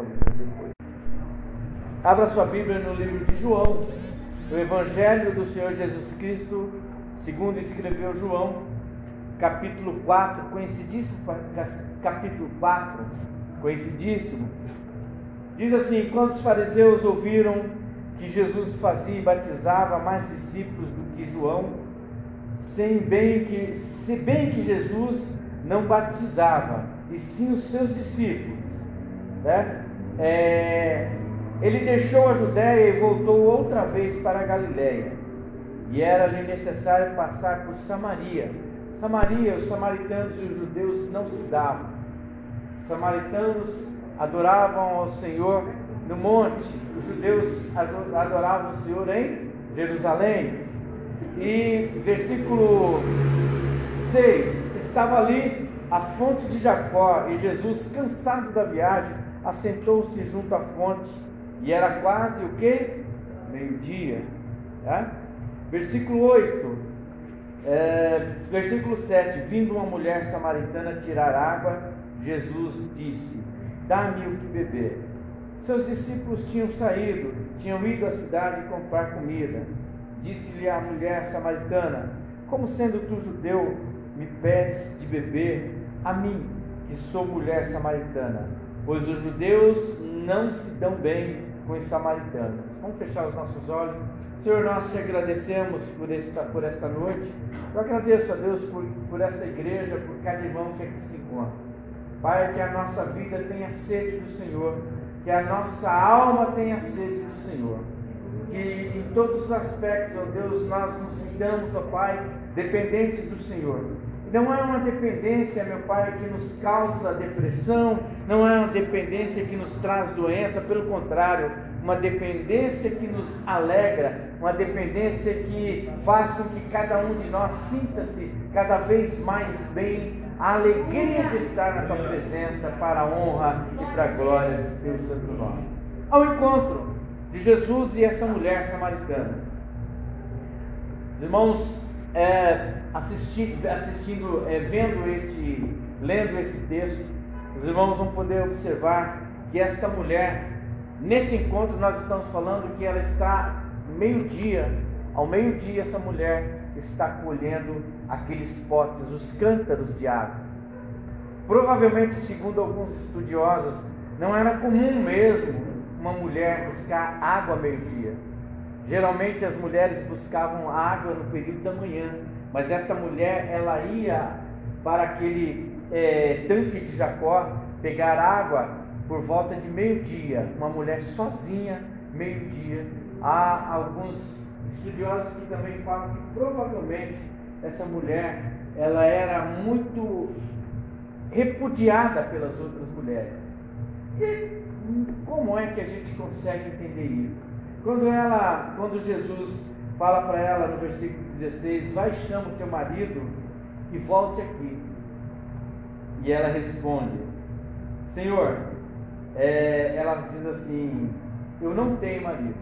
depois. Abra sua Bíblia no livro de João, o Evangelho do Senhor Jesus Cristo, segundo escreveu João, capítulo 4, conhecidíssimo, capítulo 4, conhecidíssimo. Diz assim: quando os fariseus ouviram que Jesus fazia e batizava mais discípulos do que João, sem bem que, se bem que Jesus não batizava, e sim os seus discípulos, né? É, ele deixou a Judéia e voltou outra vez para a Galiléia. E era-lhe necessário passar por Samaria. Samaria, os samaritanos e os judeus não se davam. Os samaritanos adoravam ao Senhor no monte, os judeus adoravam o Senhor em Jerusalém. E versículo 6: estava ali a fonte de Jacó, e Jesus, cansado da viagem, assentou-se junto à fonte, e era quase o que? Meio-dia. Tá? Versículo 8, é, versículo 7: Vindo uma mulher samaritana tirar água, Jesus disse: Dá-me o que beber. Seus discípulos tinham saído, tinham ido à cidade comprar comida. Disse-lhe a mulher samaritana: Como sendo tu judeu, me pedes de beber a mim, que sou mulher samaritana? Pois os judeus não se dão bem com os samaritanos. Vamos fechar os nossos olhos. Senhor, nós te agradecemos por esta, por esta noite. Eu agradeço a Deus por, por esta igreja, por cada irmão que aqui se encontra. Pai, que a nossa vida tenha sede do Senhor, que a nossa alma tenha sede do Senhor. Que em todos os aspectos, ó Deus, nós nos sintamos, ó Pai, dependentes do Senhor não é uma dependência, meu Pai, que nos causa depressão, não é uma dependência que nos traz doença, pelo contrário, uma dependência que nos alegra, uma dependência que faz com que cada um de nós sinta-se cada vez mais bem, a alegria de estar na tua presença para a honra e para a glória de Teu Santo Nome. Ao encontro de Jesus e essa mulher samaritana. Irmãos, é, assistindo, assistindo é, vendo este, lendo esse texto, os irmãos vão poder observar que esta mulher, nesse encontro nós estamos falando que ela está meio-dia, ao meio-dia essa mulher está colhendo aqueles potes, os cântaros de água. Provavelmente, segundo alguns estudiosos, não era comum mesmo uma mulher buscar água meio-dia. Geralmente as mulheres buscavam água no período da manhã, mas esta mulher ela ia para aquele é, tanque de Jacó pegar água por volta de meio-dia. Uma mulher sozinha, meio-dia. Há alguns estudiosos que também falam que provavelmente essa mulher ela era muito repudiada pelas outras mulheres. E como é que a gente consegue entender isso? Quando ela, quando Jesus fala para ela no versículo 16, vai chama o teu marido e volte aqui. E ela responde, Senhor, é, ela diz assim, eu não tenho marido.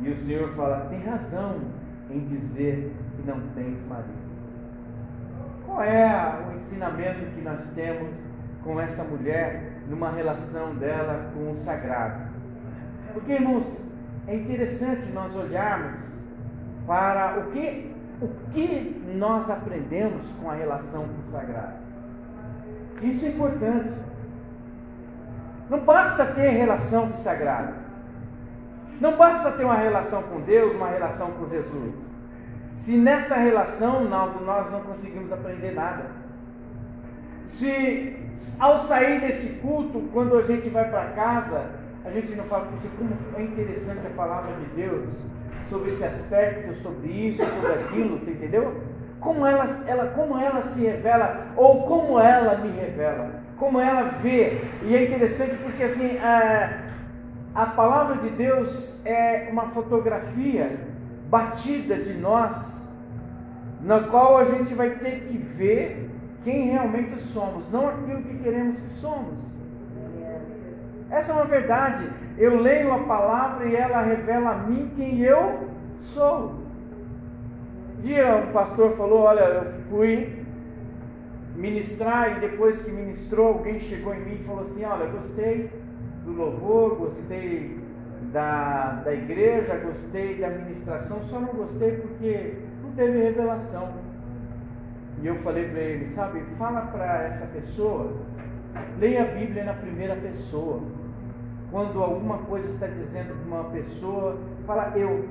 E o Senhor fala, tem razão em dizer que não tens marido. Qual é o ensinamento que nós temos com essa mulher numa relação dela com o sagrado? Porque, irmãos, é interessante nós olharmos para o que, o que nós aprendemos com a relação com o sagrado. Isso é importante. Não basta ter relação com o sagrado. Não basta ter uma relação com Deus, uma relação com Jesus. Se nessa relação nós não conseguimos aprender nada. Se ao sair desse culto, quando a gente vai para casa, a gente não fala, como é interessante a palavra de Deus sobre esse aspecto, sobre isso, sobre aquilo, entendeu? Como ela, ela, como ela se revela, ou como ela me revela, como ela vê. E é interessante porque assim, a, a palavra de Deus é uma fotografia batida de nós, na qual a gente vai ter que ver quem realmente somos, não aquilo que queremos que somos. Essa é uma verdade. Eu leio a palavra e ela revela a mim quem eu sou. Um dia um pastor falou: Olha, eu fui ministrar e depois que ministrou, alguém chegou em mim e falou assim: Olha, gostei do louvor, gostei da, da igreja, gostei da ministração, só não gostei porque não teve revelação. E eu falei para ele: Sabe, fala para essa pessoa, leia a Bíblia na primeira pessoa. Quando alguma coisa está dizendo de uma pessoa, fala eu.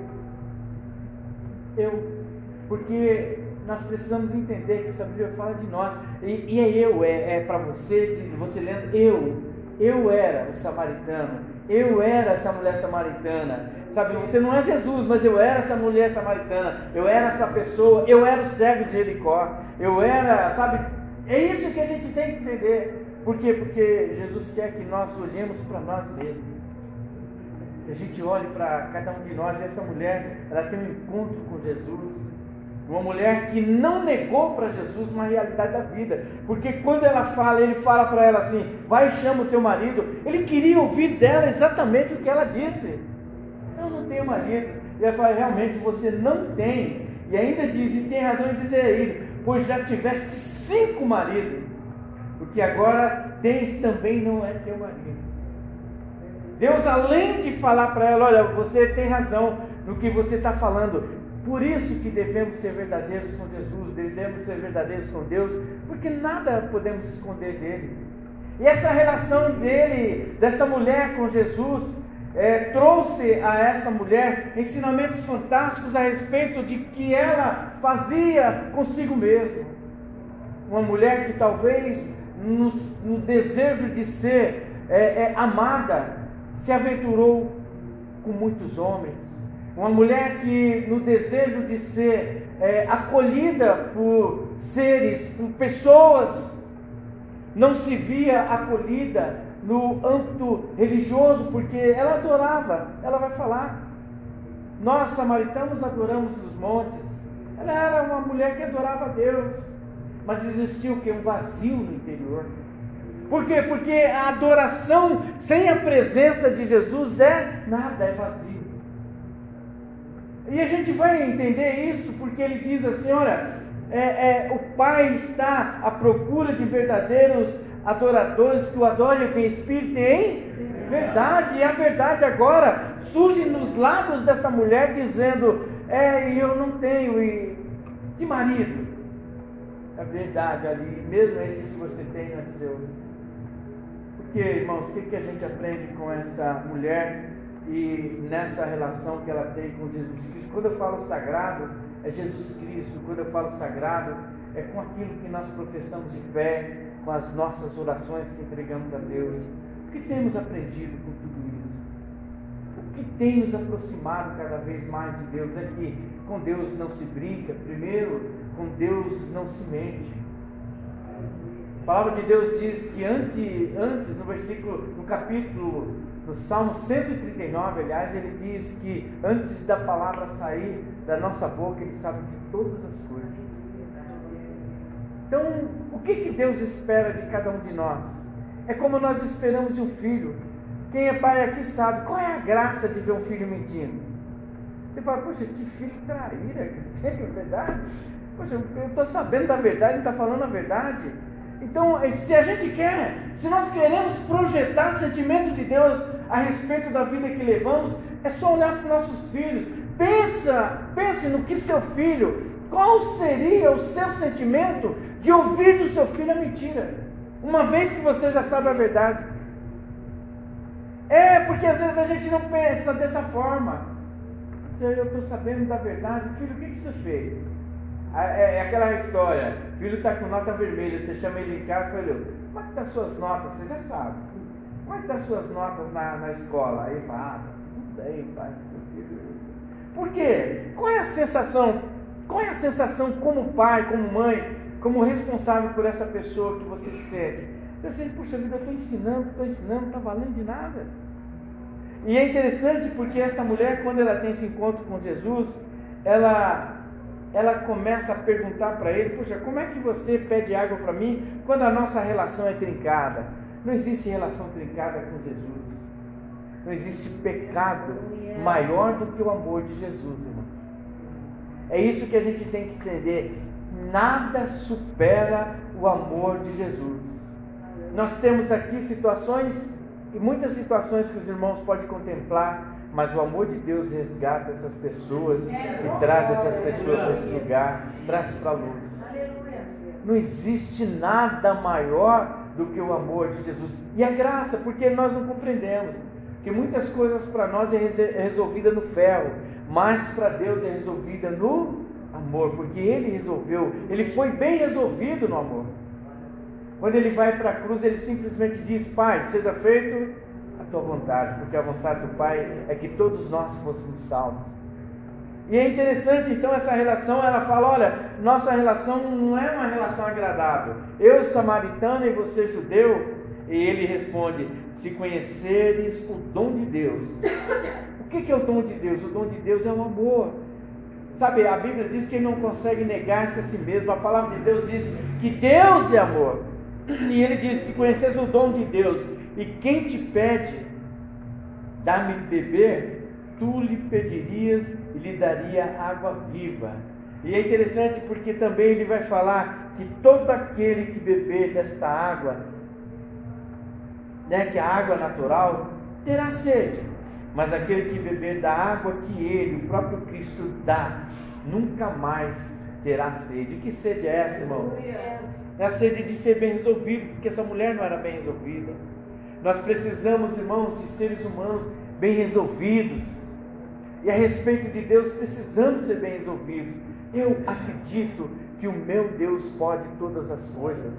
Eu. Porque nós precisamos entender que essa Bíblia fala de nós. E, e é eu, é, é para você, você lendo, eu, eu era o samaritano, eu era essa mulher samaritana. Sabe, você não é Jesus, mas eu era essa mulher samaritana, eu era essa pessoa, eu era o cego de Jericó, eu era, sabe, é isso que a gente tem que entender. Por quê? Porque Jesus quer que nós olhemos para nós mesmos. Que a gente olhe para cada um de nós. E essa mulher, ela tem um encontro com Jesus. Uma mulher que não negou para Jesus uma realidade da vida. Porque quando ela fala, ele fala para ela assim: vai e chama o teu marido. Ele queria ouvir dela exatamente o que ela disse. Eu não tenho marido. E ela fala: realmente você não tem. E ainda diz: e tem razão em dizer isso, pois já tiveste cinco maridos. Porque agora tens também não é teu marido. Deus, além de falar para ela: olha, você tem razão no que você está falando, por isso que devemos ser verdadeiros com Jesus, devemos ser verdadeiros com Deus, porque nada podemos esconder dele. E essa relação dele, dessa mulher com Jesus, é, trouxe a essa mulher ensinamentos fantásticos a respeito de que ela fazia consigo mesma. Uma mulher que talvez no, no desejo de ser é, é, amada se aventurou com muitos homens uma mulher que, no desejo de ser é, acolhida por seres, por pessoas, não se via acolhida no âmbito religioso, porque ela adorava, ela vai falar. Nós, samaritanos, adoramos nos montes. Ela era uma mulher que adorava a Deus, mas existia o que? Um vazio no interior. Por quê? Porque a adoração sem a presença de Jesus é nada, é vazio. E a gente vai entender isso porque ele diz assim: olha, é, é, o Pai está à procura de verdadeiros adoradores que o adorem com espírito em verdade. E a verdade agora surge nos lábios dessa mulher dizendo: É, eu não tenho e de marido. É verdade ali, mesmo esse que você tem nasceu. Porque, irmãos, o que, que a gente aprende com essa mulher e nessa relação que ela tem com Jesus Cristo. Quando eu falo sagrado, é Jesus Cristo. Quando eu falo sagrado, é com aquilo que nós professamos de fé, com as nossas orações que entregamos a Deus. O que temos aprendido com tudo isso? O que tem nos aproximado cada vez mais de Deus é que com Deus não se brinca, primeiro, com Deus não se mente. A palavra de Deus diz que antes, antes no versículo, no capítulo no Salmo 139, aliás, ele diz que antes da palavra sair da nossa boca, ele sabe de todas as coisas. Então, o que, que Deus espera de cada um de nós? É como nós esperamos de um filho. Quem é pai aqui sabe qual é a graça de ver um filho mentindo. Você fala, poxa, que filho traíra, é verdade? Poxa, eu estou sabendo da verdade, ele está falando a verdade. Então, eh, se a gente quer, se nós queremos projetar sentimento de Deus a respeito da vida que levamos, é só olhar para os nossos filhos. Pensa, pense no que seu filho, qual seria o seu sentimento de ouvir do seu filho a mentira, uma vez que você já sabe a verdade. É, porque às vezes a gente não pensa dessa forma. Eu estou sabendo da verdade, filho, o que, que você fez? É, é aquela história, o filho está com nota vermelha, você chama ele em casa e fala, como é que tá suas notas? Você já sabe. Como é que tá suas notas na, na escola? Aí fala, ah, tudo bem, pai. Por quê? Qual é a sensação? Qual é a sensação como pai, como mãe, como responsável por essa pessoa que você sente? Você sente, puxa vida, eu estou ensinando, estou ensinando, não está valendo de nada. E é interessante porque esta mulher, quando ela tem esse encontro com Jesus, ela ela começa a perguntar para ele: Poxa, como é que você pede água para mim quando a nossa relação é trincada? Não existe relação trincada com Jesus. Não existe pecado maior do que o amor de Jesus, irmão. É isso que a gente tem que entender. Nada supera o amor de Jesus. Nós temos aqui situações, e muitas situações que os irmãos podem contemplar, mas o amor de Deus resgata essas pessoas e traz essas pessoas para esse lugar, traz para a luz. Não existe nada maior do que o amor de Jesus. E a graça, porque nós não compreendemos que muitas coisas para nós é resolvida no ferro, mas para Deus é resolvida no amor, porque Ele resolveu, Ele foi bem resolvido no amor. Quando Ele vai para a cruz, Ele simplesmente diz: Pai, seja feito tua vontade, porque a vontade do Pai é que todos nós fôssemos salvos. E é interessante, então, essa relação, ela fala: olha, nossa relação não é uma relação agradável. Eu, samaritano, e você, judeu. E ele responde: se conheceres o dom de Deus. O que é o dom de Deus? O dom de Deus é o amor. Sabe, a Bíblia diz que ele não consegue negar-se a si mesmo. A palavra de Deus diz que Deus é amor. E ele diz: se conheceres o dom de Deus, e quem te pede, dá-me beber, tu lhe pedirias e lhe daria água viva. E é interessante porque também ele vai falar que todo aquele que beber desta água, né, que é a água natural, terá sede. Mas aquele que beber da água que ele, o próprio Cristo, dá, nunca mais terá sede. Que sede é essa, irmão? É a sede de ser bem resolvido, porque essa mulher não era bem resolvida. Nós precisamos, irmãos, de seres humanos bem resolvidos. E a respeito de Deus, precisamos ser bem resolvidos. Eu acredito que o meu Deus pode todas as coisas.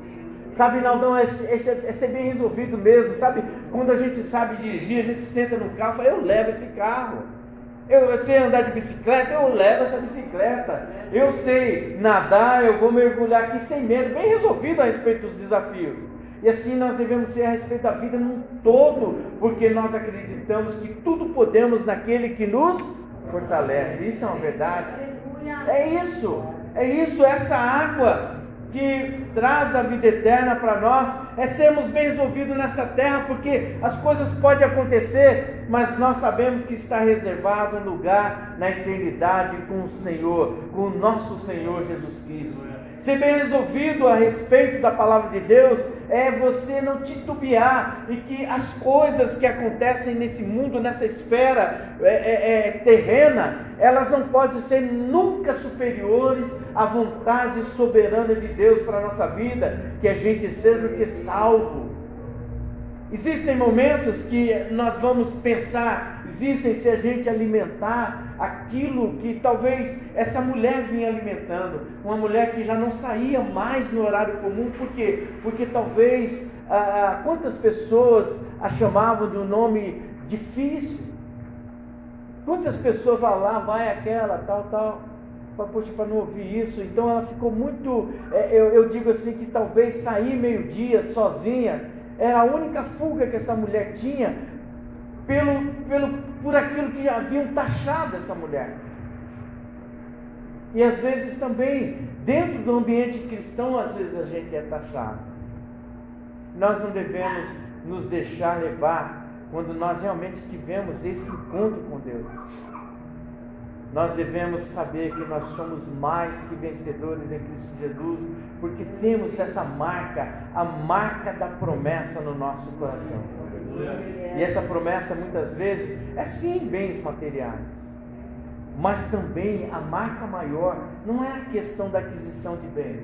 Sabe, Naldão, é, é, é, ser bem resolvido mesmo. Sabe, quando a gente sabe dirigir, a gente senta no carro e fala, eu levo esse carro. Eu, eu, sei andar de bicicleta, eu levo essa bicicleta. Eu sei nadar, eu vou mergulhar aqui sem medo, bem resolvido a respeito dos desafios. E assim nós devemos ser a respeito da vida num todo, porque nós acreditamos que tudo podemos naquele que nos fortalece. Isso é uma verdade. É isso, é isso, essa água que traz a vida eterna para nós é sermos bem resolvidos nessa terra, porque as coisas podem acontecer, mas nós sabemos que está reservado um lugar na eternidade com o Senhor, com o nosso Senhor Jesus Cristo. Ser bem resolvido a respeito da palavra de Deus é você não titubear e que as coisas que acontecem nesse mundo, nessa esfera é, é, é, terrena, elas não podem ser nunca superiores à vontade soberana de Deus para a nossa vida, que a gente seja o que salvo. Existem momentos que nós vamos pensar, existem se a gente alimentar aquilo que talvez essa mulher vinha alimentando, uma mulher que já não saía mais no horário comum, por quê? Porque talvez ah, ah quantas pessoas a chamavam de um nome difícil, quantas pessoas vão lá, vai aquela, tal, tal, para não ouvir isso, então ela ficou muito, é, eu, eu digo assim, que talvez sair meio-dia sozinha era a única fuga que essa mulher tinha pelo, pelo, por aquilo que haviam taxado essa mulher. E às vezes também, dentro do ambiente cristão, às vezes a gente é taxado. Nós não devemos nos deixar levar quando nós realmente tivemos esse encontro com Deus nós devemos saber que nós somos mais que vencedores em Cristo Jesus, porque temos essa marca, a marca da promessa no nosso coração. E essa promessa muitas vezes é sim bens materiais, mas também a marca maior não é a questão da aquisição de bens.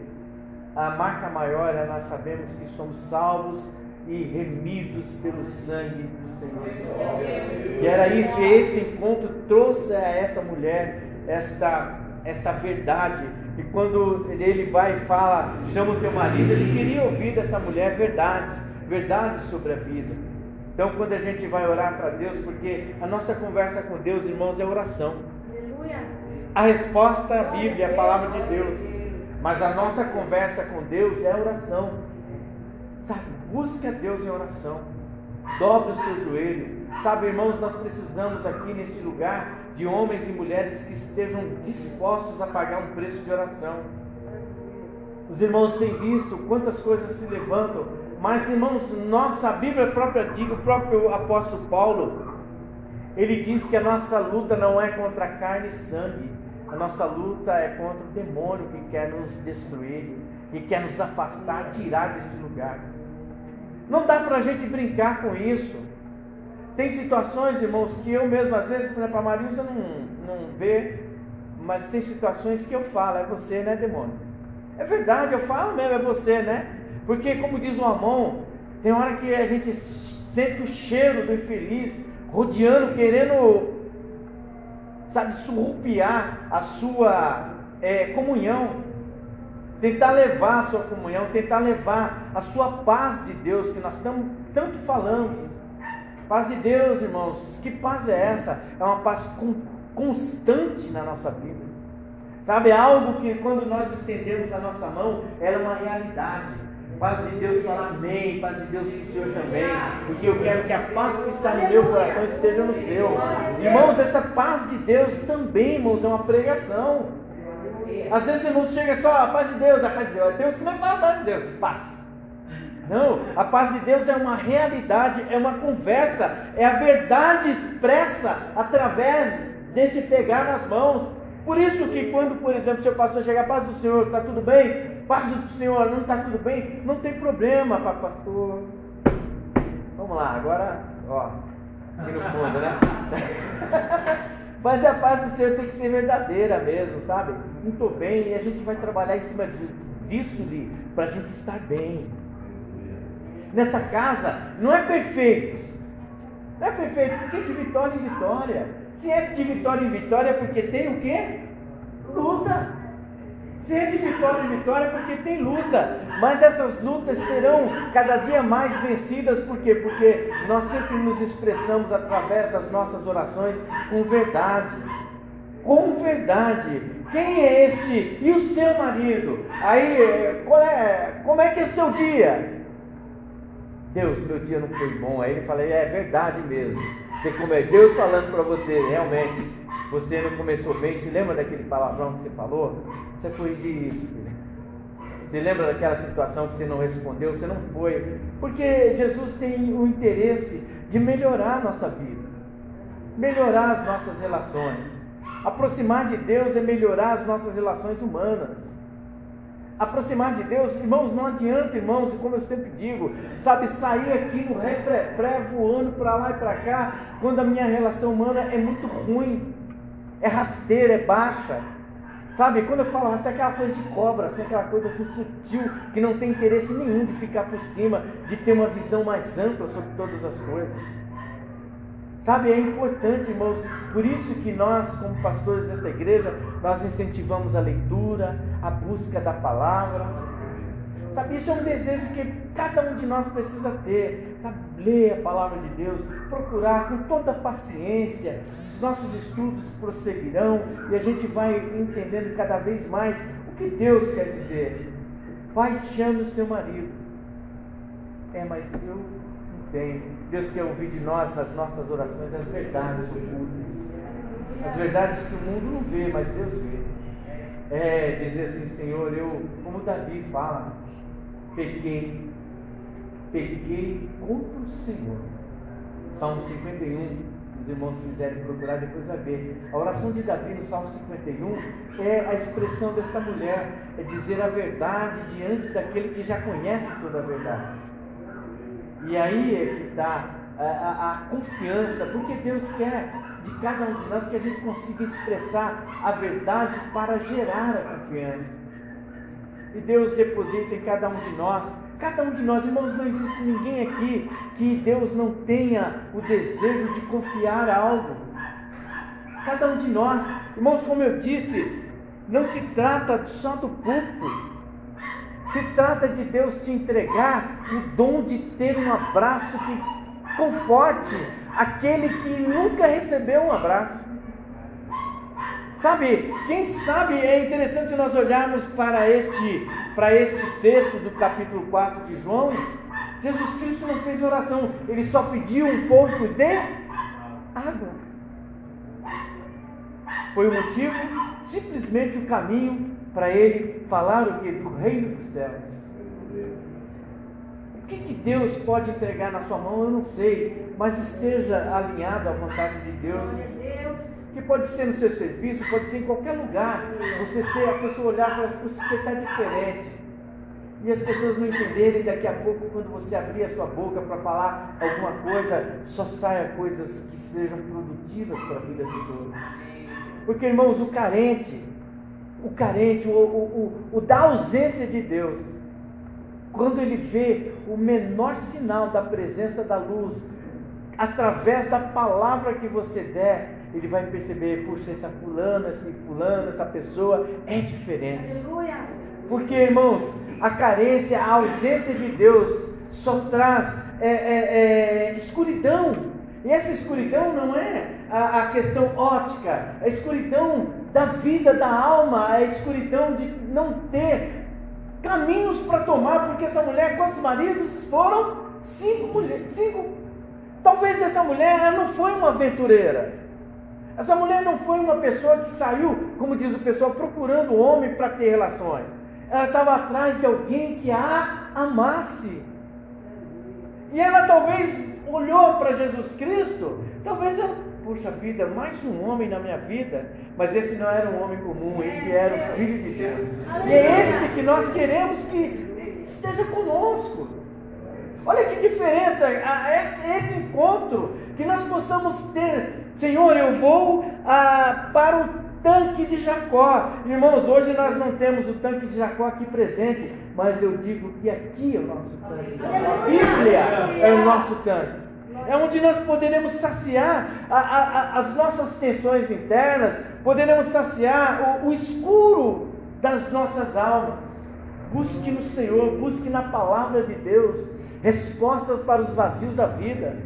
A marca maior é nós sabemos que somos salvos e remidos pelo sangue do Senhor Jesus. E era isso, e esse encontro trouxe a essa mulher esta, esta verdade. E quando ele vai e fala, chama o teu marido, ele queria ouvir dessa mulher verdades, verdades sobre a vida. Então, quando a gente vai orar para Deus, porque a nossa conversa com Deus, irmãos, é oração. A resposta a Bíblia, é a palavra de Deus. Mas a nossa conversa com Deus é oração. Sabe, busque a Deus em oração. Dobre o seu joelho. Sabe, irmãos, nós precisamos aqui neste lugar de homens e mulheres que estejam dispostos a pagar um preço de oração. Os irmãos têm visto quantas coisas se levantam, mas irmãos, nossa Bíblia própria diz, o próprio apóstolo Paulo, ele diz que a nossa luta não é contra carne e sangue, a nossa luta é contra o demônio que quer nos destruir. e quer nos afastar, tirar deste lugar. Não dá para a gente brincar com isso. Tem situações, irmãos, que eu mesmo, às vezes, por exemplo, a Marilza não, não vê, mas tem situações que eu falo, é você, né, demônio? É verdade, eu falo mesmo, é você, né? Porque, como diz o Amon, tem hora que a gente sente o cheiro do infeliz rodeando, querendo, sabe, surrupiar a sua é, comunhão, tentar levar a sua comunhão, tentar levar a sua paz de Deus, que nós estamos tanto falando. Paz de Deus, irmãos, que paz é essa? É uma paz constante na nossa vida. Sabe, algo que quando nós estendemos a nossa mão, ela é uma realidade. Paz de Deus fala amém, paz de Deus para o Senhor também, porque eu quero que a paz que está no meu coração esteja no seu. Irmãos, essa paz de Deus também, irmãos, é uma pregação. Às vezes o irmão chega só, a paz de Deus, a paz de Deus. Que não falam a paz de Deus, paz. Não, a paz de Deus é uma realidade, é uma conversa, é a verdade expressa através desse pegar nas mãos. Por isso que quando, por exemplo, seu pastor chegar, paz do Senhor, está tudo bem? Paz do Senhor, não está tudo bem? Não tem problema, pastor. Vamos lá, agora, ó, aqui no fundo, né? Mas a paz do Senhor tem que ser verdadeira mesmo, sabe? Não estou bem e a gente vai trabalhar em cima disso, para a gente estar bem. Nessa casa não é perfeito. Não é perfeito, porque é de vitória em vitória. Se é de vitória em vitória, é porque tem o quê? Luta. Se é de vitória em vitória, porque tem luta. Mas essas lutas serão cada dia mais vencidas, por quê? Porque nós sempre nos expressamos através das nossas orações com verdade. Com verdade. Quem é este? E o seu marido? Aí, qual é, como é que é seu dia? Deus, meu dia não foi bom. Aí ele fala, é verdade mesmo. Você como é Deus falando para você, realmente, você não começou bem. Se lembra daquele palavrão que você falou? Você corrigir isso, filho. Você lembra daquela situação que você não respondeu, você não foi? Porque Jesus tem o interesse de melhorar a nossa vida, melhorar as nossas relações. Aproximar de Deus é melhorar as nossas relações humanas aproximar de Deus, irmãos, não adianta, irmãos, como eu sempre digo, sabe, sair aqui no ré pré voando para lá e para cá, quando a minha relação humana é muito ruim, é rasteira, é baixa. Sabe, quando eu falo rasteira, é aquela coisa de cobra, assim, aquela coisa assim sutil, que não tem interesse nenhum de ficar por cima, de ter uma visão mais ampla sobre todas as coisas. Sabe, é importante, irmãos, por isso que nós, como pastores desta igreja, nós incentivamos a leitura, a busca da palavra. Sabe, isso é um desejo que cada um de nós precisa ter. Sabe, ler a palavra de Deus, procurar com toda paciência. Os nossos estudos prosseguirão e a gente vai entendendo cada vez mais o que Deus quer dizer. Pai, chame o seu marido. É, mas eu tem. Deus quer ouvir de nós, nas nossas orações, as verdades ocultas. As verdades que o mundo não vê, mas Deus vê. É dizer assim, Senhor, eu, como Davi fala, pequei, pequei contra o Senhor. Salmo 51, os irmãos quiserem procurar, depois vai ver. A oração de Davi no Salmo 51 é a expressão desta mulher, é dizer a verdade diante daquele que já conhece toda a verdade. E aí é que está a, a, a, confiança, porque Deus quer de cada um de nós que a gente consiga expressar a verdade para gerar a confiança. E Deus deposita em cada um de nós, cada um de nós, irmãos, não existe ninguém aqui que Deus não tenha o desejo de confiar algo. Cada um de nós, irmãos, como eu disse, não se trata só do púlpito, se trata de Deus te entregar o dom de ter um abraço que conforte aquele que nunca recebeu um abraço. Sabe, quem sabe é interessante nós olharmos para este, para este texto do capítulo 4 de João. Jesus Cristo não fez oração, ele só pediu um pouco de água. Foi o motivo, simplesmente o caminho para ele falar o que? Do reino dos céus. O que, que Deus pode entregar na sua mão, eu não sei, mas esteja alinhado à vontade de Deus. Que pode ser no seu serviço, pode ser em qualquer lugar. Você ser a pessoa olhar e falar, você está diferente. e as pessoas não entenderem, daqui a pouco, quando você abrir a sua boca para falar alguma coisa, só saia coisas que sejam produtivas para a vida dos outros. Porque, irmãos, o carente, o carente, o, o, o, o da ausência de Deus, quando ele vê o menor sinal da presença da luz, através da palavra que você der, ele vai perceber, puxa, essa fulana, esse fulano, essa pessoa é diferente. Porque, irmãos, a carência, a ausência de Deus só traz é, é, é, escuridão. E essa escuridão não é a, a, questão ótica, é a escuridão da vida, da alma, é a escuridão de não ter caminhos para tomar, porque essa mulher, quantos maridos foram? Cinco mulheres, cinco. Talvez essa mulher ela não foi uma aventureira. Essa mulher não foi uma pessoa que saiu, como diz o pessoal, procurando homem para ter relações. Ela estava atrás de alguém que a amasse. E ela talvez olhou para Jesus Cristo, talvez ela, puxa vida, mais um homem na minha vida, mas esse não era um homem comum, esse era o Filho de Deus. E é esse que nós queremos que esteja conosco. Olha que diferença, esse encontro, que nós possamos ter, Senhor, eu vou ah, para o tanque de Jacó. Irmãos, hoje nós não temos o tanque de Jacó aqui presente, mas eu digo que aqui é o nosso tanque. A Bíblia é o nosso tanque. É onde nós poderemos saciar a, a, as nossas tensões internas, poderemos saciar o, o escuro das nossas almas. Busque no Senhor, busque na palavra de Deus respostas para os vazios da vida.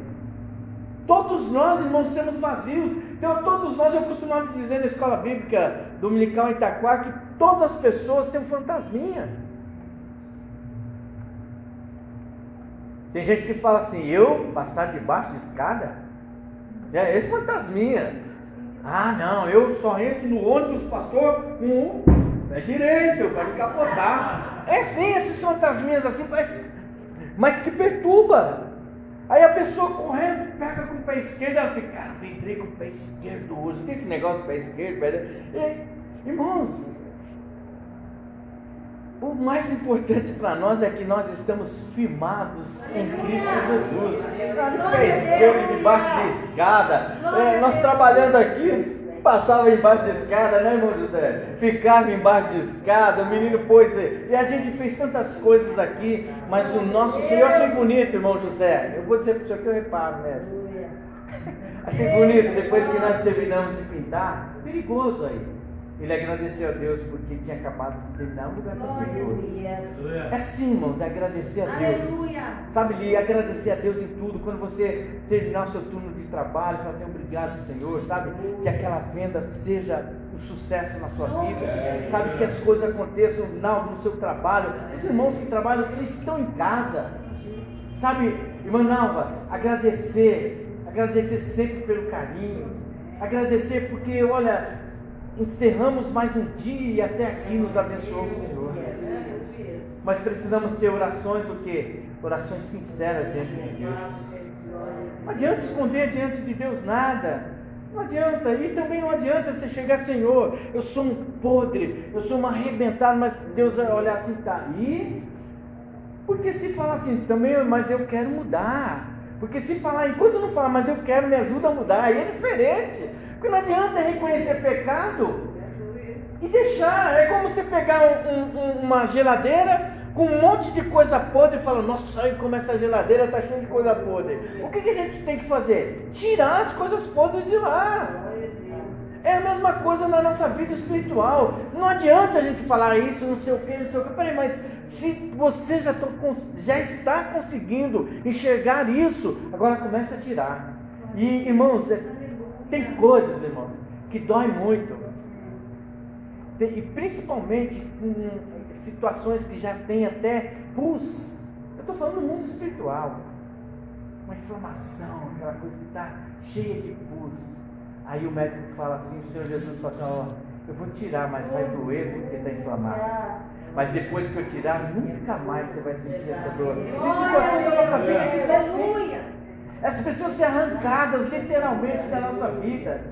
Todos nós, irmãos, temos vazios. Então, todos nós, eu costumava dizer na escola bíblica dominical em Itaquá que todas as pessoas têm um fantasminha. Tem gente que fala assim, eu passar debaixo de escada? É esse fantasminha. Ah, não, eu só entro no ônibus, pastor, com um pé direito, para me capotar. É sim, esses fantasminhas assim, mas que perturba. Aí a pessoa correndo, pega com o pé esquerdo, ela fica, cara, eu entrei com o pé esquerdo hoje. Tem esse negócio do pé esquerdo, pé e, Irmãos, o mais importante para nós é que nós estamos firmados em Cristo Jesus. Pé esquerdo, debaixo da escada. É, nós trabalhando aqui, passava embaixo de escada, né, irmão José? Ficava embaixo de escada, o menino pôs. E a gente fez tantas coisas aqui, mas o nosso Senhor. Eu achei bonito, irmão José. Eu vou dizer para o senhor que eu reparo mesmo. Achei bonito, depois que nós terminamos de pintar, perigoso aí. Ele agradeceu a Deus porque tinha acabado de terminar um lugar perigoso. É assim, irmãos, é agradecer a Deus. Aleluia. Sabe, Li, agradecer a Deus em tudo. Quando você terminar o seu turno de trabalho, fazer obrigado, Senhor. Sabe, que aquela venda seja um sucesso na sua vida. Sabe, que as coisas aconteçam no seu trabalho. Os irmãos que trabalham, eles estão em casa. Sabe, irmã Nalva, agradecer, agradecer sempre pelo carinho, agradecer porque, olha, encerramos mais um dia e até aqui nos abençoou o Senhor. Mas precisamos ter orações o quê? Orações sinceras diante de Deus. Não adianta esconder diante de Deus nada. Não adianta. E também não adianta você chegar, Senhor, eu sou um podre, eu sou um arrebentado, mas Deus vai olhar assim, tá aí. Porque se falar assim, também, mas eu quero mudar. Porque se falar, enquanto não falar, mas eu quero, me ajuda a mudar, aí é diferente. Porque não adianta reconhecer pecado e deixar. É como você pegar um, um, uma geladeira com um monte de coisa podre e falar, nossa, olha como essa geladeira está cheia de coisa podre. O que, que a gente tem que fazer? Tirar as coisas podres de lá. É a mesma coisa na nossa vida espiritual. Não adianta a gente falar isso, não sei o que, não sei o que. Peraí, mas se você já, tô, já está conseguindo enxergar isso, agora começa a tirar. E irmãos, é, tem coisas, irmãos, que dói muito. Tem, e principalmente com situações que já tem até pus. Eu estou falando do mundo espiritual. Uma inflamação, aquela coisa que está cheia de pus Aí o médico fala assim, o Senhor Jesus fala assim, ó, eu vou tirar, mas vai doer porque está inflamado. Mas depois que eu tirar, nunca mais você vai sentir essa dor. Tem situações da nossa vida são assim. As pessoas se arrancadas literalmente da nossa vida.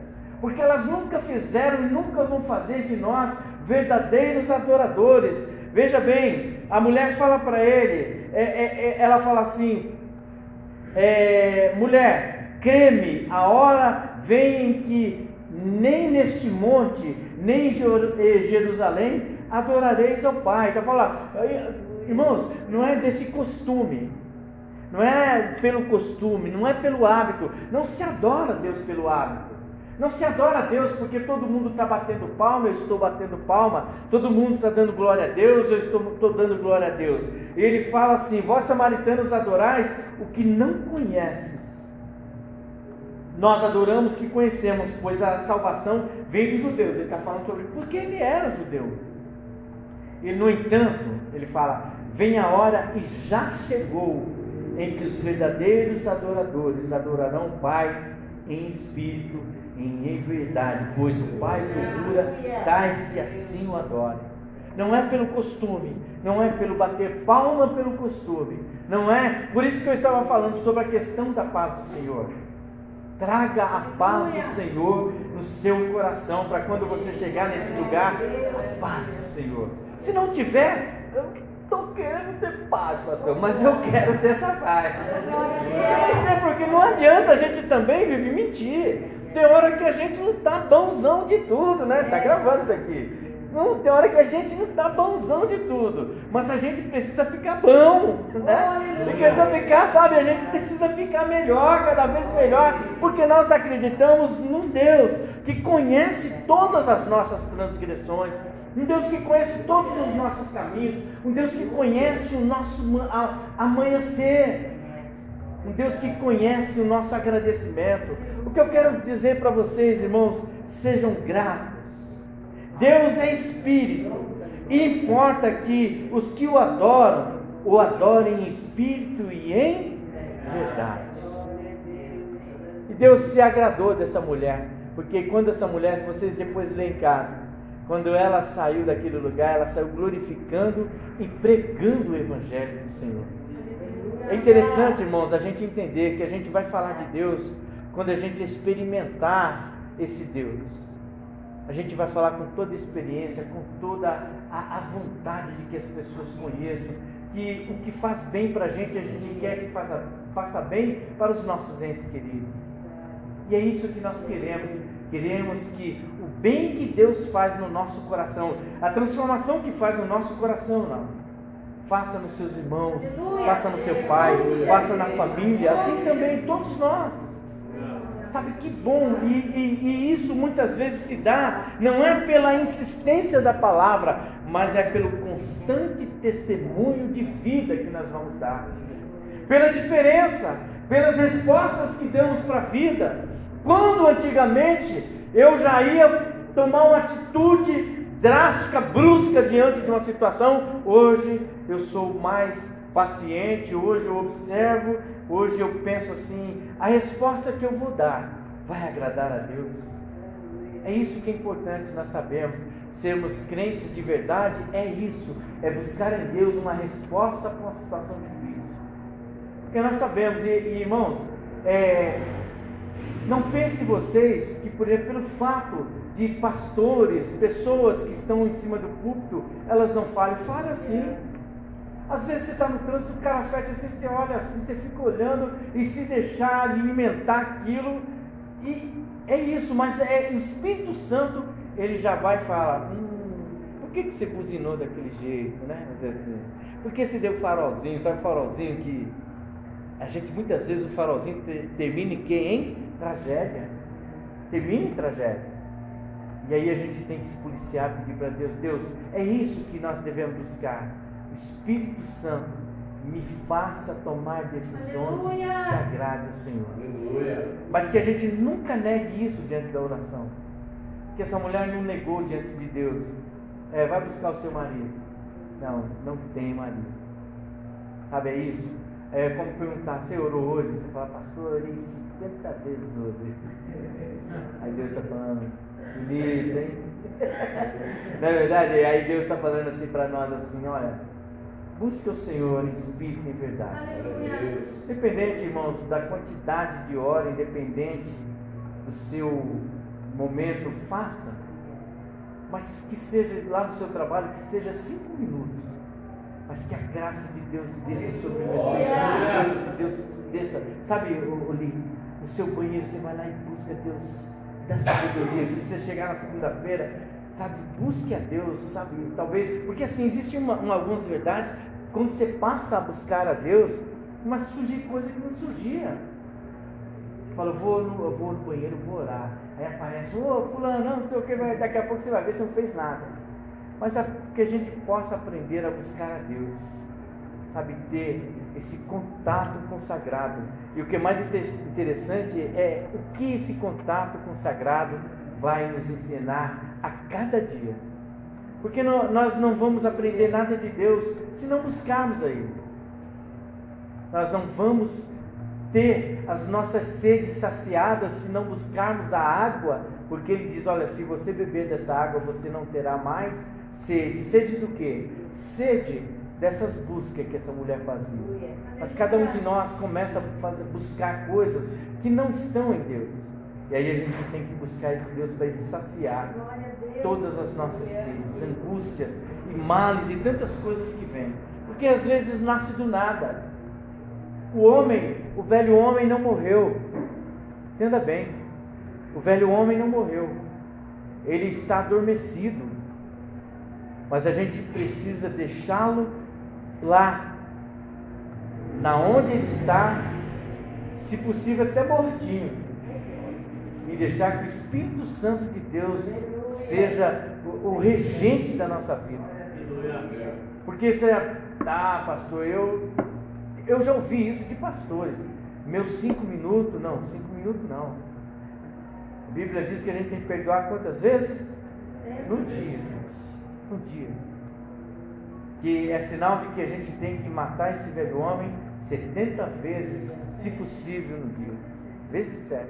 Porque elas nunca fizeram e nunca vão fazer de nós verdadeiros adoradores. Veja bem, a mulher fala para ele, é, é, é, ela fala assim: é, mulher, creme, a hora vem em que nem neste monte, nem em Jerusalém adorareis ao Pai. Falando, irmãos, não é desse costume, não é pelo costume, não é pelo hábito, não se adora Deus pelo hábito. Não se adora a Deus porque todo mundo está batendo palma, eu estou batendo palma, todo mundo está dando glória a Deus, eu estou, dando glória a Deus. Ele fala assim: Vós samaritanos adorais o que não conheces. Nós adoramos o que conhecemos, pois a salvação vem dos judeus. Ele está falando sobre porque ele era judeu. E no entanto, ele fala: Vem a hora e já chegou em que os verdadeiros adoradores adorarão o Pai em espírito em verdade, pois o Pai procura tais que assim o adorem. Não é pelo costume, não é pelo bater palma pelo costume, não é. Por isso que eu estava falando sobre a questão da paz do Senhor. Traga a paz do Senhor no seu coração, para quando você chegar nesse lugar, a paz do Senhor. Se não tiver, estou querendo ter paz, pastor, mas eu quero ter essa paz. Eu não porque não adianta a gente também viver mentir. Tem hora que a gente não está bonzão de tudo, né? Está gravando isso aqui. Não, tem hora que a gente não está bonzão de tudo, mas a gente precisa ficar bom, né? Precisa ficar, sabe, a gente precisa ficar melhor, cada vez melhor, porque nós acreditamos num Deus que conhece todas as nossas transgressões, um Deus que conhece todos os nossos caminhos, um Deus que conhece o nosso amanhecer, um Deus que conhece o nosso agradecimento. O que eu quero dizer para vocês, irmãos, sejam gratos. Deus é espírito, e importa que os que o adoram, o adorem em espírito e em verdade. E Deus se agradou dessa mulher, porque quando essa mulher, se vocês depois lerem em casa, quando ela saiu daquele lugar, ela saiu glorificando e pregando o Evangelho do Senhor. É interessante, irmãos, a gente entender que a gente vai falar de Deus quando a gente experimentar esse Deus. A gente vai falar com toda a experiência, com toda a, a vontade de que as pessoas conheçam, que o que faz bem para a gente, a gente quer que faça, faça bem para os nossos entes queridos. E é isso que nós queremos. Queremos que bem que Deus faz no nosso coração, a transformação que faz no nosso coração, não faça nos seus irmãos, Aleluia. faça no seu pai, faça na família, assim também todos nós. Sabe que bom, e, e, e, isso muitas vezes se dá, não é pela insistência da palavra, mas é pelo constante testemunho de vida que nós vamos dar, pela diferença, pelas respostas que damos para a vida. Quando antigamente eu já ia tomar uma atitude drástica, brusca diante de uma situação, hoje eu sou mais paciente, hoje eu observo, hoje eu penso assim: a resposta que eu vou dar vai agradar a Deus? É isso que é importante nós sabemos. Sermos crentes de verdade é isso, é buscar em Deus uma resposta para uma situação difícil. Porque nós sabemos, e, e irmãos, é, não pense vocês que, por exemplo, pelo fato de pastores, pessoas que estão em cima do púlpito, elas não falem, fale assim. Às vezes você está no trânsito, o cara fecha assim, você olha assim, você fica olhando e se deixar alimentar aquilo. E é isso, mas é o Espírito Santo, ele já vai falar, hum, por que, que você cozinhou daquele jeito, né? Por que você deu farolzinho, sabe farolzinho que a gente muitas vezes o farolzinho termina em quê, hein? Tragédia. Termina em tragédia. E aí a gente tem que se policiar, pedir para Deus, Deus, é isso que nós devemos buscar. O Espírito Santo me faça tomar decisões Aleluia. que agradem ao Senhor. Aleluia. Mas que a gente nunca negue isso diante da oração. Que essa mulher não negou diante de Deus. É, vai buscar o seu marido. Não, não tem marido. Sabe, é isso? É como perguntar, você orou hoje? Você fala, pastor, eu orei 50 vezes hoje. Aí Deus está falando, Bonito, hein? Não é verdade? Aí Deus está falando assim para nós assim, olha, busque o Senhor em espírito e verdade. Independente, irmãos, da quantidade de hora, independente do seu momento, faça. Mas que seja lá no seu trabalho, que seja cinco minutos. mas que a graça de Deus desça sobre você, que Deus desça. Sabe, Oli, no seu banheiro você vai lá e busca Deus da sabedoria. Quando você chegar na segunda-feira, sabe, busque a Deus, sabe, talvez, porque assim, existem uma, uma, algumas verdades, quando você passa a buscar a Deus, mas surge coisa que não surgia. Fala, eu vou no, eu vou no banheiro, vou orar. Aí aparece, ô fulano, não sei o que, daqui a pouco você vai ver, você não fez nada. Mas é que a gente possa aprender a buscar a Deus, sabe, ter esse contato consagrado. E o que é mais interessante é o que esse contato consagrado vai nos ensinar a cada dia. Porque nós não vamos aprender nada de Deus se não buscarmos a Ele. Nós não vamos ter as nossas sedes saciadas se não buscarmos a água, porque Ele diz: olha, se você beber dessa água, você não terá mais sede. Sede do quê? Sede dessas buscas que essa mulher fazia. Mas cada um de nós começa a fazer, buscar coisas que não estão em Deus. E aí a gente tem que buscar esse Deus para ele saciar todas as nossas sedes, angústias e males e tantas coisas que vêm. Porque às vezes nasce do nada. O homem, o velho homem não morreu. Entenda bem. O velho homem não morreu. Ele está adormecido. Mas a gente precisa deixá-lo lá, na onde ele está, se possível até mortinho, e deixar que o Espírito Santo de Deus seja o, regente da nossa vida. Porque você, ah, pastor, eu, eu já ouvi isso de pastores. Meus cinco minutos, não, cinco minutos não. A Bíblia diz que a gente tem que perdoar quantas vezes? No dia. No dia que é sinal de que a gente tem que matar esse velho homem 70 vezes, se possível, no dia. Vezes 7,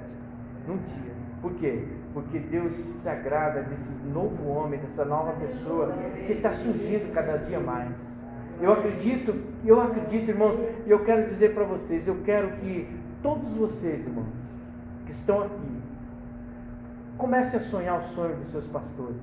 no dia. Por quê? Porque Deus se agrada desse novo homem, dessa nova pessoa que está surgindo cada dia mais. Eu acredito, eu acredito, irmãos, e eu quero dizer para vocês, eu quero que todos vocês, irmãos, que estão aqui, comecem a sonhar o sonho dos seus pastores.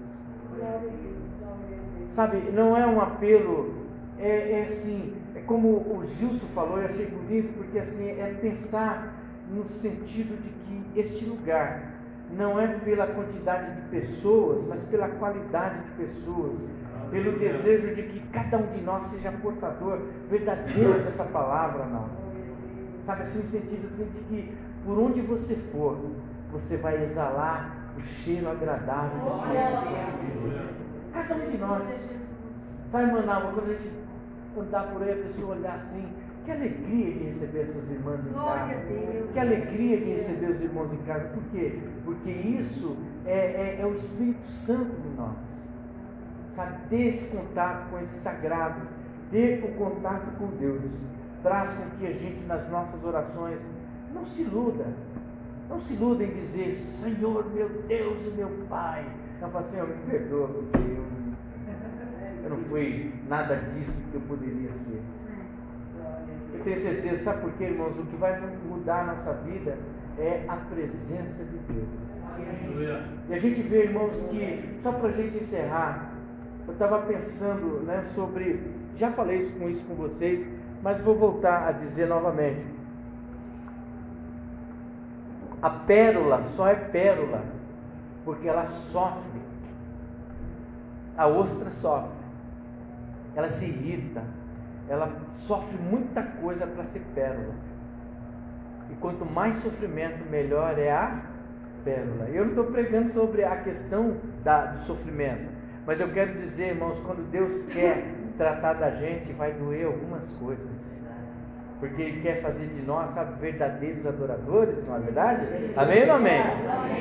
Sabe, não é um apelo, é, é assim, é como o Gilson falou, eu achei bonito, porque assim, é pensar no sentido de que este lugar não é pela quantidade de pessoas, mas pela qualidade de pessoas, pelo desejo de que cada um de nós seja portador verdadeiro dessa palavra, não. Sabe assim, no sentido assim, de que por onde você for, você vai exalar o cheiro agradável Espírito Santo. Cada um de nós. Sabe, Manaus, quando a gente andar por aí, a pessoa olhar assim, que alegria de receber essas irmãs em casa. Que alegria de receber os irmãos em casa. Por quê? Porque isso é, é, é o Espírito Santo em nós. Sabe, ter esse contato com esse sagrado, ter o contato com Deus, traz com que a gente, nas nossas orações, não se iluda. Não se iluda em dizer, Senhor meu Deus e meu Pai, então fala assim, me perdoa, porque eu, eu não fui nada disso que eu poderia ser. Eu tenho certeza, sabe por quê, irmãos? O que vai mudar a nossa vida é a presença de Deus. E a gente vê, irmãos, que, só para a gente encerrar, eu estava pensando né, sobre. Já falei isso com isso com vocês, mas vou voltar a dizer novamente. A pérola só é pérola porque ela sofre. A ostra sofre, ela se irrita, ela sofre muita coisa para ser pérola. E quanto mais sofrimento, melhor é a pérola. Eu não estou pregando sobre a questão da, do sofrimento, mas eu quero dizer, irmãos, quando Deus quer tratar da gente, vai doer algumas coisas porque Ele quer fazer de nós, sabe, verdadeiros adoradores, não é verdade? Amém ou não amém?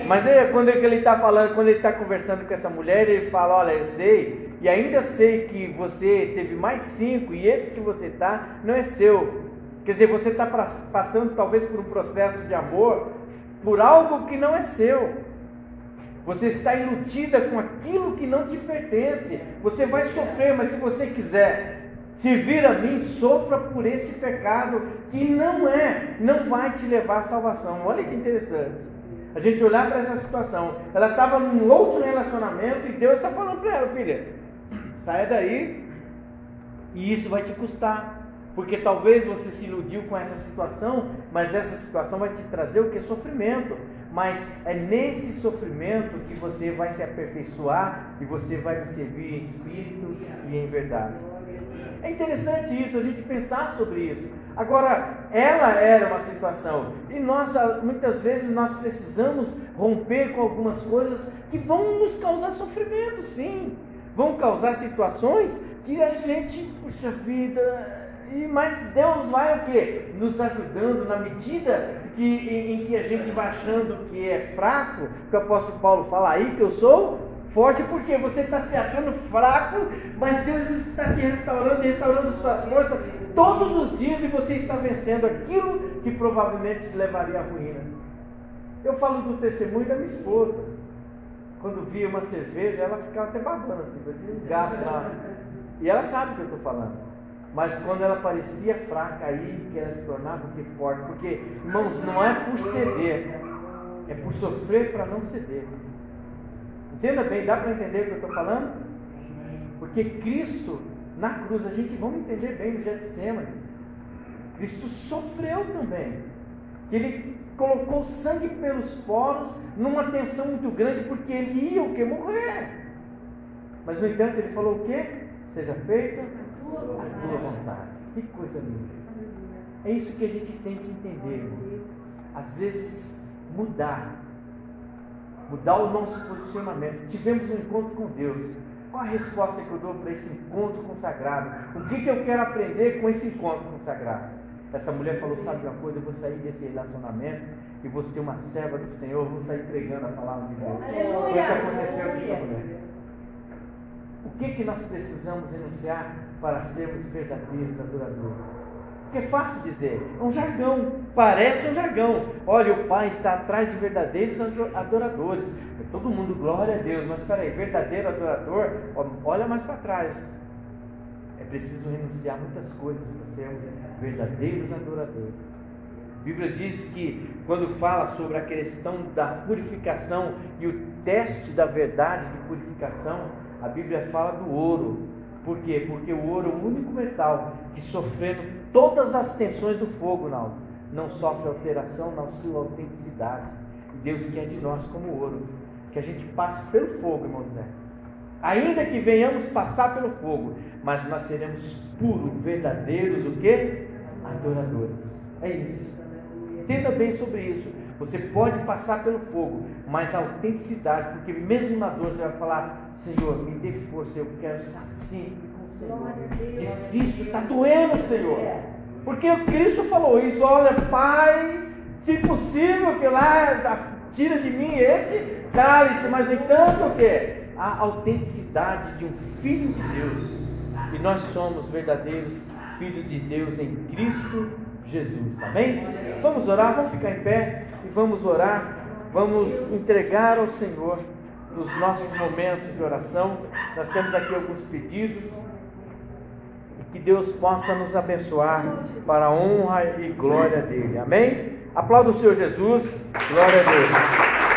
Mas é, quando ele está falando, quando ele está conversando com essa mulher, ele fala: Olha, eu sei, e ainda sei que você teve mais cinco, e esse que você está não é seu. Quer dizer, você está passando talvez por um processo de amor por algo que não é seu. Você está iludida com aquilo que não te pertence. Você vai sofrer, mas se você quiser se vir a mim, sofra por esse pecado que não é, não vai te levar à salvação. Olha que interessante. A gente olhar para essa situação. Ela estava num outro relacionamento e Deus está falando para ela, filha, saia daí, E isso vai te custar. Porque talvez você se iludiu com essa situação, mas essa situação vai te trazer o que? Sofrimento. Mas é nesse sofrimento que você vai se aperfeiçoar e você vai me servir em espírito e em verdade. É interessante isso, a gente pensar sobre isso. Agora, ela era uma situação, e nós, muitas vezes, nós precisamos romper com algumas coisas que vão nos causar sofrimento, sim. Vão causar situações que a gente, puxa vida, e, mas Deus vai o quê? Nos ajudando na medida que, em, em, que a gente vai achando que é fraco, que o apóstolo Paulo fala aí que eu sou forte, porque você está se achando fraco, mas Deus está te restaurando e restaurando suas forças todos os dias e você está vencendo aquilo que provavelmente te levaria à ruína. Eu falo do testemunho da minha esposa. Quando via uma cerveja, ela ficava até babando, tipo, um gato lá. E ela sabe o que eu estou falando. Mas quando ela parecia fraca, aí que ela se tornava que forte. Porque, irmãos, não é por ceder, é por sofrer para não ceder. Entenda bem, dá para entender o que eu estou falando? Porque Cristo, na cruz, a gente vamos entender bem no Getsemane. Cristo sofreu também. Ele colocou sangue pelos poros numa tensão muito grande, porque ele ia o que? Morrer. Mas no entanto ele falou o que? Seja feita a tua vontade. Que coisa linda. É isso que a gente tem que entender, irmão. Às vezes, mudar. Mudar o nosso posicionamento. Tivemos um encontro com Deus. Qual a resposta que eu dou para esse encontro consagrado? O que, que eu quero aprender com esse encontro consagrado? Essa mulher falou: Sabe uma coisa? Eu vou sair desse relacionamento e vou ser uma serva do Senhor, vou sair pregando a palavra de Deus. Foi o que aconteceu com essa mulher. O que, que nós precisamos enunciar para sermos verdadeiros adoradores? Porque é fácil dizer, é um jargão, parece um jargão. Olha, o Pai está atrás de verdadeiros adoradores. Todo mundo, glória a Deus, mas espera aí, verdadeiro adorador, olha mais para trás. É preciso renunciar muitas coisas para sermos verdadeiros adoradores. A Bíblia diz que quando fala sobre a questão da purificação e o teste da verdade de purificação, a Bíblia fala do ouro. Por quê? Porque o ouro é o único metal que, sofrendo todas as tensões do fogo, não, não sofre alteração na sua autenticidade. Deus quer de nós como ouro, que a gente passe pelo fogo, irmão Zé. Ainda que venhamos passar pelo fogo, mas nós seremos puros, verdadeiros, o que? Adoradores. É isso. Entenda bem sobre isso. Você pode passar pelo fogo, mas a autenticidade, porque mesmo na dor você vai falar: Senhor, me dê força, eu quero estar sempre com o Senhor. Difícil, está doendo, Senhor. Porque Cristo falou isso: olha, Pai, se possível, que lá tira de mim este cálice, mas no entanto o que? A autenticidade de um filho de Deus. E nós somos verdadeiros filhos de Deus em Cristo Jesus. Amém? Vamos orar, vamos ficar em pé e vamos orar, vamos entregar ao Senhor nos nossos momentos de oração. Nós temos aqui alguns pedidos. Que Deus possa nos abençoar para a honra e glória dele. Amém? Aplauda o Senhor Jesus. Glória a Deus.